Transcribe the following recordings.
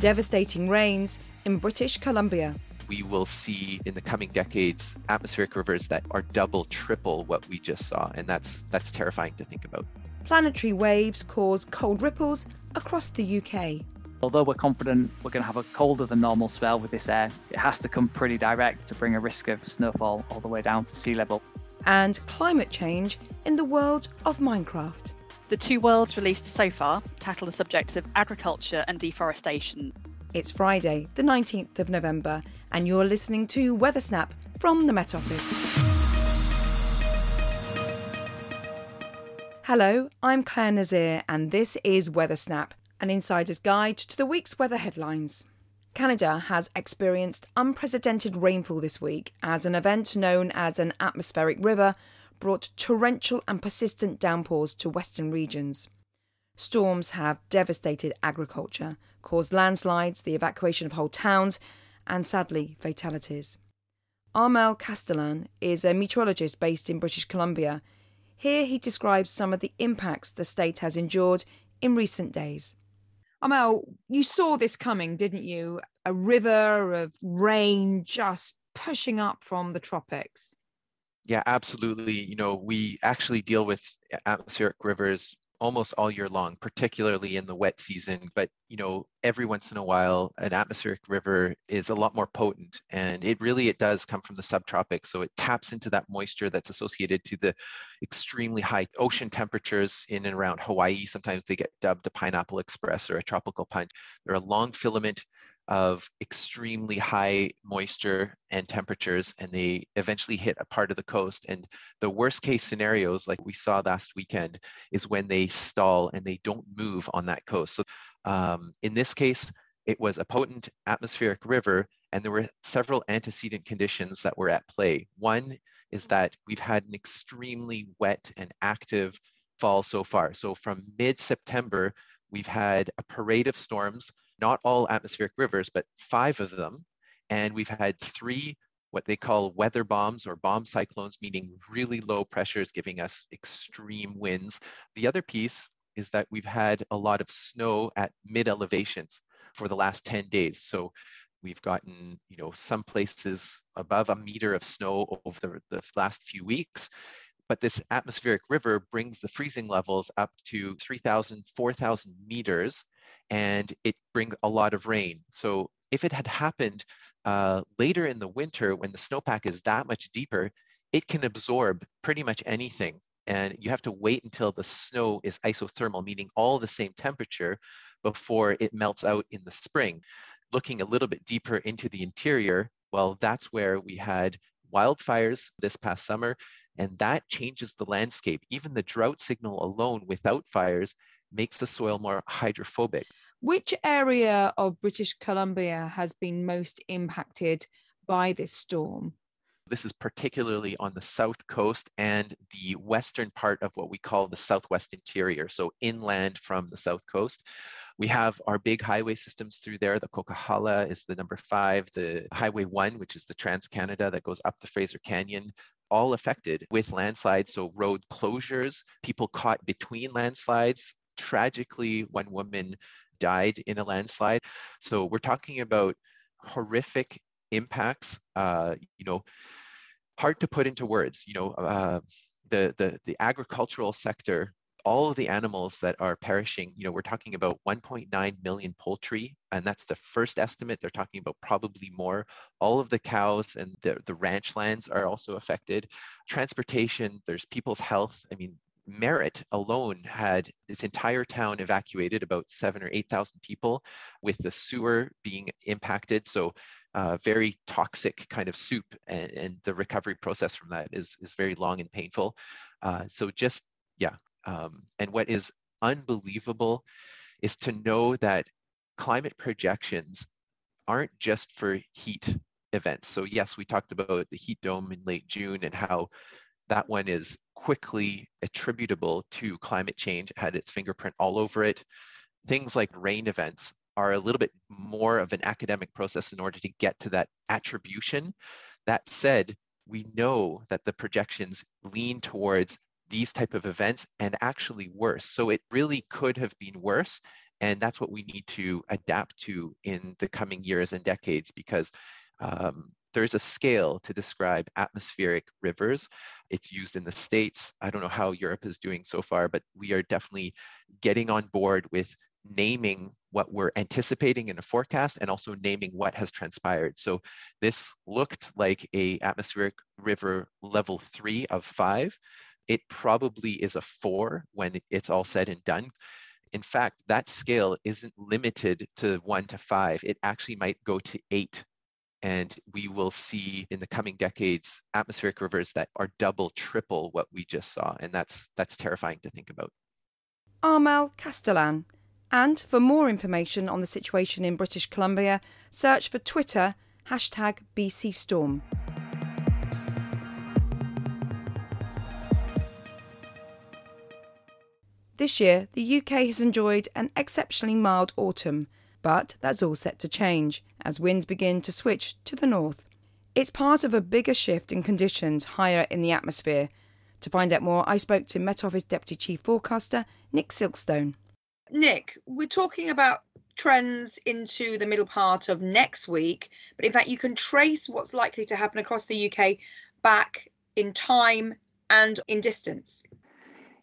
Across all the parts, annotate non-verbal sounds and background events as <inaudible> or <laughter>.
devastating rains in British Columbia. We will see in the coming decades atmospheric rivers that are double, triple what we just saw, and that's that's terrifying to think about. Planetary waves cause cold ripples across the UK. Although we're confident we're going to have a colder than normal spell with this air, it has to come pretty direct to bring a risk of snowfall all the way down to sea level. And climate change in the world of Minecraft. The two worlds released so far tackle the subjects of agriculture and deforestation. It's Friday, the 19th of November, and you're listening to Weathersnap from the Met Office. Hello, I'm Clare Nasir, and this is Weathersnap an insider's guide to the week's weather headlines. Canada has experienced unprecedented rainfall this week as an event known as an atmospheric river brought torrential and persistent downpours to western regions. Storms have devastated agriculture, caused landslides, the evacuation of whole towns, and sadly, fatalities. Armel Castellan is a meteorologist based in British Columbia. Here he describes some of the impacts the state has endured in recent days. Armel, you saw this coming, didn't you? A river of rain just pushing up from the tropics. Yeah, absolutely. You know, we actually deal with atmospheric rivers almost all year long, particularly in the wet season. But you know, every once in a while, an atmospheric river is a lot more potent, and it really it does come from the subtropics. So it taps into that moisture that's associated to the extremely high ocean temperatures in and around Hawaii. Sometimes they get dubbed a pineapple express or a tropical punch. They're a long filament of extremely high moisture and temperatures, and they eventually hit a part of the coast. And the worst case scenarios, like we saw last weekend, is when they stall and they don't move on that coast. So um, in this case, it was a potent atmospheric river, and there were several antecedent conditions that were at play. One is that we've had an extremely wet and active fall so far. So from mid September, we've had a parade of storms not all atmospheric rivers, but five of them. And we've had three what they call weather bombs or bomb cyclones, meaning really low pressures giving us extreme winds. The other piece is that we've had a lot of snow at mid elevations for the last 10 days. So we've gotten, you know, some places above a meter of snow over the, the last few weeks. But this atmospheric river brings the freezing levels up to 3,000, 4,000 meters and it brings a lot of rain. So if it had happened uh, later in the winter when the snowpack is that much deeper, it can absorb pretty much anything. And you have to wait until the snow is isothermal, meaning all the same temperature before it melts out in the spring. Looking a little bit deeper into the interior, well, that's where we had wildfires this past summer, and that changes the landscape. Even the drought signal alone without fires makes the soil more hydrophobic. Which area of British Columbia has been most impacted by this storm? This is particularly on the south coast and the western part of what we call the southwest interior, so inland from the south coast. We have our big highway systems through there. The Coquihalla is the number five, the Highway 1, which is the Trans Canada that goes up the Fraser Canyon, all affected with landslides. So, road closures, people caught between landslides, tragically, one woman died in a landslide. So we're talking about horrific impacts. Uh, you know, hard to put into words. You know, uh, the the the agricultural sector. All of the animals that are perishing, you know, we're talking about 1.9 million poultry, and that's the first estimate. They're talking about probably more. All of the cows and the, the ranch lands are also affected. Transportation, there's people's health. I mean, Merritt alone had this entire town evacuated, about seven or 8,000 people, with the sewer being impacted. So, uh, very toxic kind of soup, and, and, the recovery process from that is, is very long and painful. Uh, so, just, yeah. Um, and what is unbelievable is to know that climate projections aren't just for heat events. So, yes, we talked about the heat dome in late June and how that one is quickly attributable to climate change, had its fingerprint all over it. Things like rain events are a little bit more of an academic process in order to get to that attribution. That said, we know that the projections lean towards these type of events and actually worse. So it really could have been worse. And that's what we need to adapt to in the coming years and decades because um, there's a scale to describe atmospheric rivers. It's used in the States. I don't know how Europe is doing so far, but we are definitely getting on board with naming what we're anticipating in a forecast and also naming what has transpired. So this looked like a atmospheric river level three of five. It probably is a four when it's all said and done. In fact, that scale isn't limited to one to five. It actually might go to eight. And we will see in the coming decades atmospheric rivers that are double, triple what we just saw. And that's that's terrifying to think about. Armel Castellan and for more information on the situation in British Columbia, search for Twitter hashtag BC Storm. This year, the UK has enjoyed an exceptionally mild autumn, but that's all set to change as winds begin to switch to the north. It's part of a bigger shift in conditions higher in the atmosphere. To find out more, I spoke to Met Office Deputy Chief Forecaster Nick Silkstone. Nick, we're talking about trends into the middle part of next week, but in fact, you can trace what's likely to happen across the UK back in time and in distance.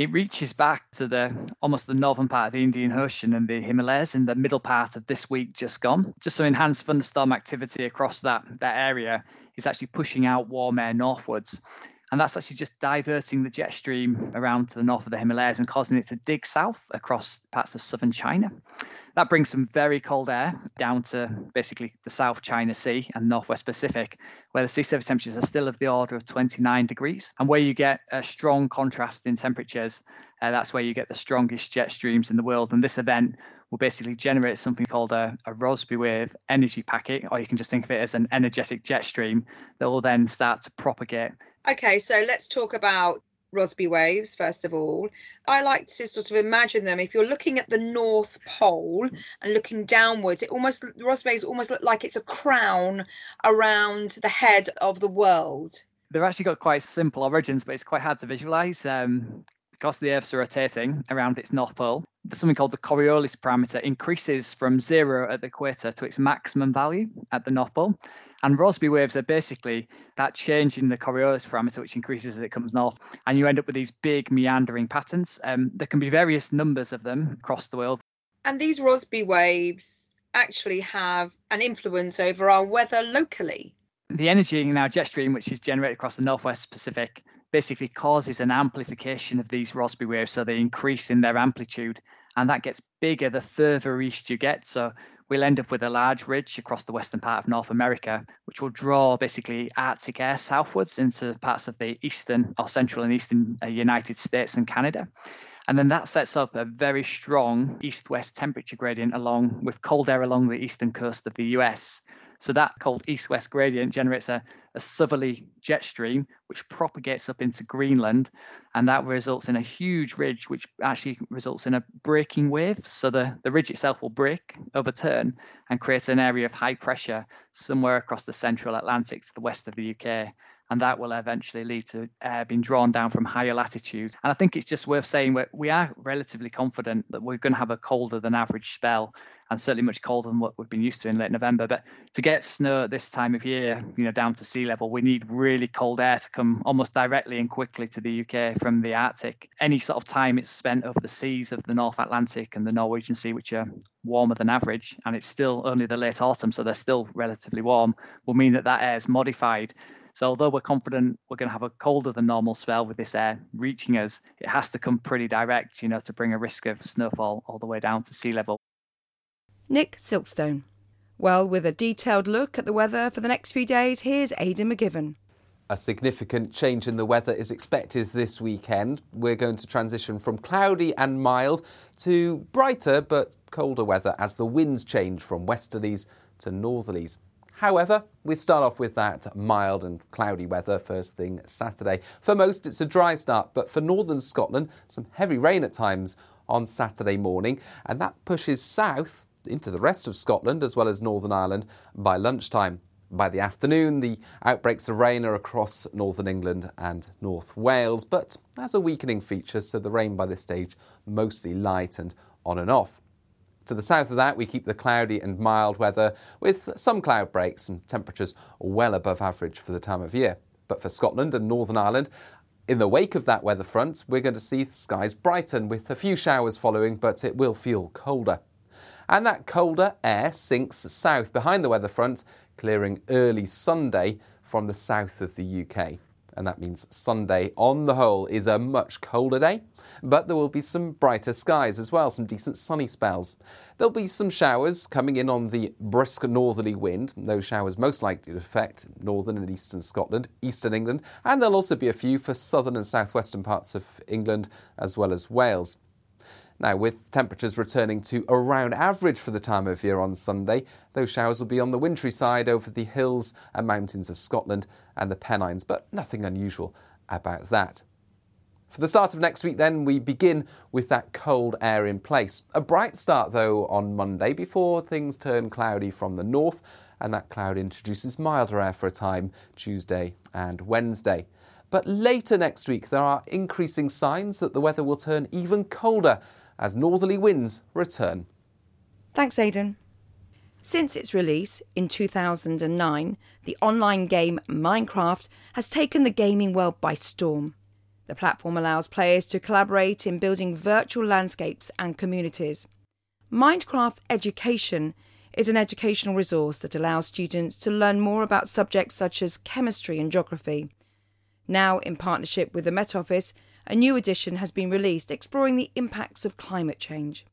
It reaches back to the almost the northern part of the Indian Ocean and the Himalayas in the middle part of this week just gone. Just some enhanced thunderstorm activity across that that area is actually pushing out warm air northwards. And that's actually just diverting the jet stream around to the north of the Himalayas and causing it to dig south across parts of southern China. That brings some very cold air down to basically the South China Sea and Northwest Pacific, where the sea surface temperatures are still of the order of 29 degrees. And where you get a strong contrast in temperatures, uh, that's where you get the strongest jet streams in the world. And this event will basically generate something called a, a Rossby wave energy packet, or you can just think of it as an energetic jet stream that will then start to propagate Okay, so let's talk about Rossby waves first of all. I like to sort of imagine them. If you're looking at the North Pole and looking downwards, it almost Rossby waves almost look like it's a crown around the head of the world. They've actually got quite simple origins, but it's quite hard to visualize. Um, because the Earth's rotating around its north pole, there's something called the Coriolis parameter increases from zero at the equator to its maximum value at the north pole. And Rossby waves are basically that change in the Coriolis parameter, which increases as it comes north, and you end up with these big meandering patterns. Um, there can be various numbers of them across the world. And these Rossby waves actually have an influence over our weather locally. The energy in our jet stream, which is generated across the northwest Pacific, basically causes an amplification of these Rossby waves, so they increase in their amplitude, and that gets bigger the further east you get. So we'll end up with a large ridge across the western part of North America, which will draw basically Arctic air southwards into parts of the eastern or central and eastern uh, United States and Canada. And then that sets up a very strong east west temperature gradient along with cold air along the eastern coast of the US. So that cold east-west gradient generates a, a southerly jet stream, which propagates up into Greenland, and that results in a huge ridge, which actually results in a breaking wave. So the, the ridge itself will break, overturn, and create an area of high pressure somewhere across the central Atlantic to the west of the UK and that will eventually lead to air being drawn down from higher latitudes. And I think it's just worth saying we are relatively confident that we're going to have a colder than average spell, and certainly much colder than what we've been used to in late November. But to get snow at this time of year, you know, down to sea level, we need really cold air to come almost directly and quickly to the UK from the Arctic. Any sort of time it's spent over the seas of the North Atlantic and the Norwegian Sea, which are warmer than average, and it's still only the late autumn, so they're still relatively warm, will mean that that air is modified so although we're confident we're going to have a colder than normal spell with this air reaching us, it has to come pretty direct, you know, to bring a risk of snowfall all the way down to sea level. Nick Silkstone. Well, with a detailed look at the weather for the next few days, here's Aidan McGivern. A significant change in the weather is expected this weekend. We're going to transition from cloudy and mild to brighter but colder weather as the winds change from westerlies to northerlies. However, we start off with that mild and cloudy weather first thing Saturday. For most, it's a dry start, but for northern Scotland, some heavy rain at times on Saturday morning, and that pushes south into the rest of Scotland as well as Northern Ireland by lunchtime. By the afternoon, the outbreaks of rain are across northern England and North Wales, but as a weakening feature, so the rain by this stage mostly light and on and off. To the south of that, we keep the cloudy and mild weather with some cloud breaks and temperatures well above average for the time of year. But for Scotland and Northern Ireland, in the wake of that weather front, we're going to see skies brighten with a few showers following, but it will feel colder. And that colder air sinks south behind the weather front, clearing early Sunday from the south of the UK and that means Sunday on the whole is a much colder day, but there will be some brighter skies as well, some decent sunny spells. There'll be some showers coming in on the brisk northerly wind, those showers most likely to affect northern and eastern Scotland, eastern England, and there'll also be a few for southern and southwestern parts of England as well as Wales. Now, with temperatures returning to around average for the time of year on Sunday, those showers will be on the wintry side over the hills and mountains of Scotland and the Pennines, but nothing unusual about that. For the start of next week, then, we begin with that cold air in place. A bright start, though, on Monday before things turn cloudy from the north, and that cloud introduces milder air for a time Tuesday and Wednesday. But later next week, there are increasing signs that the weather will turn even colder as northerly winds return. Thanks, Aidan. Since its release in 2009, the online game Minecraft has taken the gaming world by storm. The platform allows players to collaborate in building virtual landscapes and communities. Minecraft Education is an educational resource that allows students to learn more about subjects such as chemistry and geography. Now, in partnership with the Met Office, a new edition has been released exploring the impacts of climate change.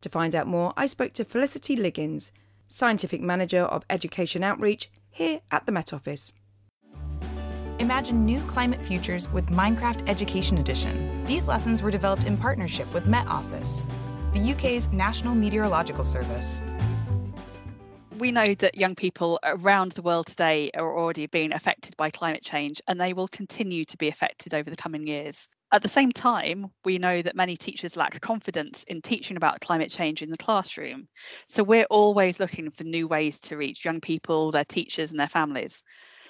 To find out more, I spoke to Felicity Liggins, Scientific Manager of Education Outreach here at the Met Office. Imagine new climate futures with Minecraft Education Edition. These lessons were developed in partnership with Met Office, the UK's National Meteorological Service. We know that young people around the world today are already being affected by climate change and they will continue to be affected over the coming years. At the same time, we know that many teachers lack confidence in teaching about climate change in the classroom. So we're always looking for new ways to reach young people, their teachers, and their families.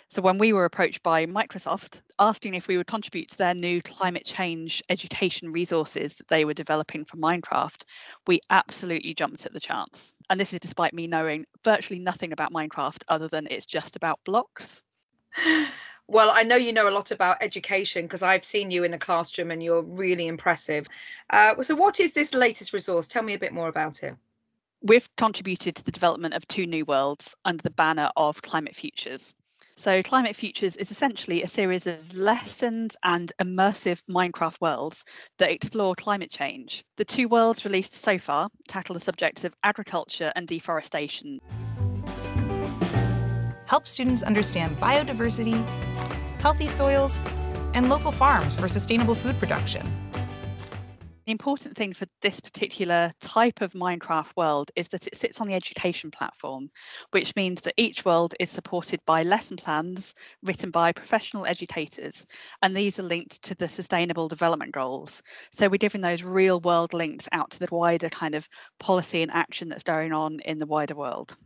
So when we were approached by Microsoft asking if we would contribute to their new climate change education resources that they were developing for Minecraft, we absolutely jumped at the chance. And this is despite me knowing virtually nothing about Minecraft other than it's just about blocks. <laughs> Well, I know you know a lot about education because I've seen you in the classroom and you're really impressive. Uh, so, what is this latest resource? Tell me a bit more about it. We've contributed to the development of two new worlds under the banner of Climate Futures. So, Climate Futures is essentially a series of lessons and immersive Minecraft worlds that explore climate change. The two worlds released so far tackle the subjects of agriculture and deforestation. Help students understand biodiversity, healthy soils, and local farms for sustainable food production. The important thing for this particular type of Minecraft world is that it sits on the education platform, which means that each world is supported by lesson plans written by professional educators, and these are linked to the Sustainable Development Goals. So we're giving those real world links out to the wider kind of policy and action that's going on in the wider world.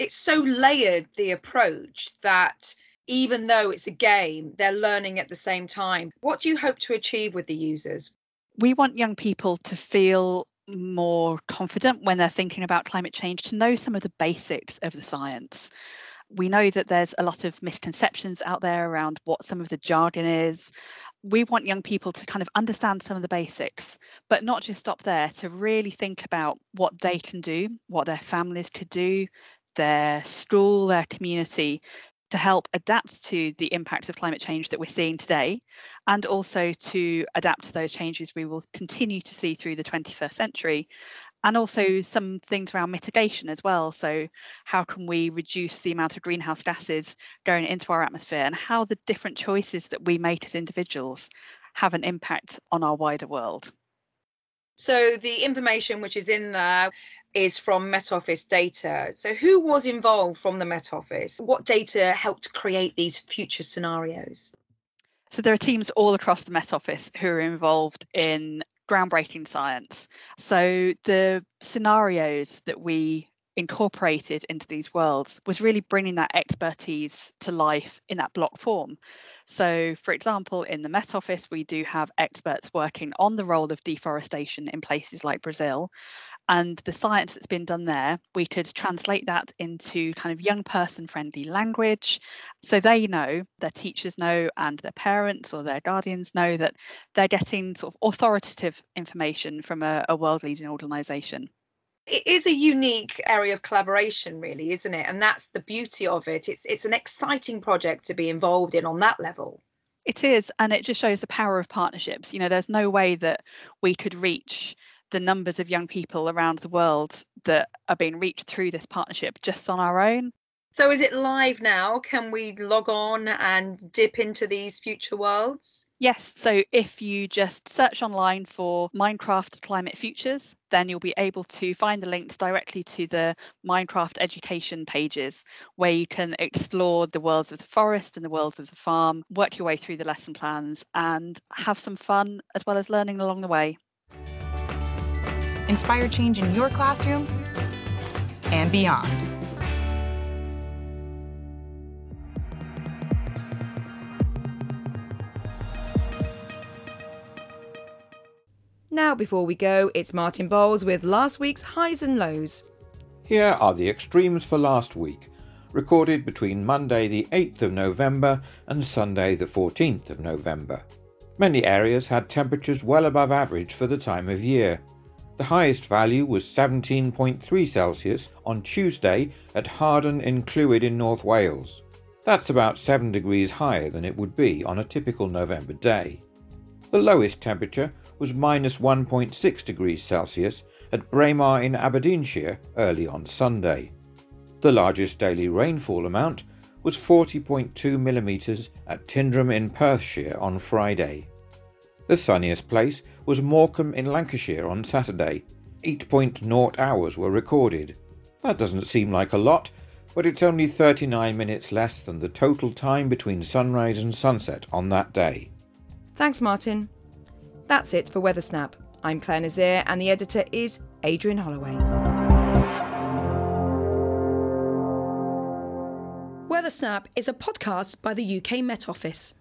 It's so layered, the approach, that even though it's a game, they're learning at the same time. What do you hope to achieve with the users? We want young people to feel more confident when they're thinking about climate change, to know some of the basics of the science. We know that there's a lot of misconceptions out there around what some of the jargon is. We want young people to kind of understand some of the basics, but not just stop there, to really think about what they can do, what their families could do, their school, their community to help adapt to the impacts of climate change that we're seeing today, and also to adapt to those changes we will continue to see through the 21st century, and also mm. some things around mitigation as well. So, how can we reduce the amount of greenhouse gases going into our atmosphere, and how the different choices that we make as individuals have an impact on our wider world? So, the information which is in there is from Met Office data. So, who was involved from the Met Office? What data helped create these future scenarios? So, there are teams all across the Met Office who are involved in groundbreaking science. So, the scenarios that we incorporated into these worlds was really bringing that expertise to life in that block form. So, for example, in the Met Office, we do have experts working on the role of deforestation in places like Brazil. And the science that's been done there, we could translate that into kind of young person friendly language. So they know, their teachers know, and their parents or their guardians know that they're getting sort of authoritative information from a, a world leading organization it is a unique area of collaboration really isn't it? And that's the beauty of it. It's it's an exciting project to be involved in on that level. It is and it just shows the power of partnerships. You know there's no way that we could reach the numbers of young people around the world that are being reached through this partnership just on our own so is it live now can we log on and dip into these future worlds Yes, so if you just search online for Minecraft Climate Futures, then you'll be able to find the links directly to the Minecraft education pages where you can explore the worlds of the forest and the worlds of the farm, work your way through the lesson plans, and have some fun as well as learning along the way. Inspire change in your classroom and beyond. Now, before we go, it's Martin Bowles with last week's highs and lows. Here are the extremes for last week, recorded between Monday the 8th of November and Sunday the 14th of November. Many areas had temperatures well above average for the time of year. The highest value was 17.3 Celsius on Tuesday at Hawarden in Clwyd in North Wales. That's about 7 degrees higher than it would be on a typical November day. The lowest temperature was minus 1.6 degrees Celsius at Braemar in Aberdeenshire early on Sunday. The largest daily rainfall amount was 40.2 millimetres at Tyndrum in Perthshire on Friday. The sunniest place was Morecambe in Lancashire on Saturday. 8.0 hours were recorded. That doesn't seem like a lot, but it's only 39 minutes less than the total time between sunrise and sunset on that day. Thanks, Martin. That's it for Weathersnap. I'm Clare Nasir, and the editor is Adrian Holloway. Weathersnap is a podcast by the UK Met Office.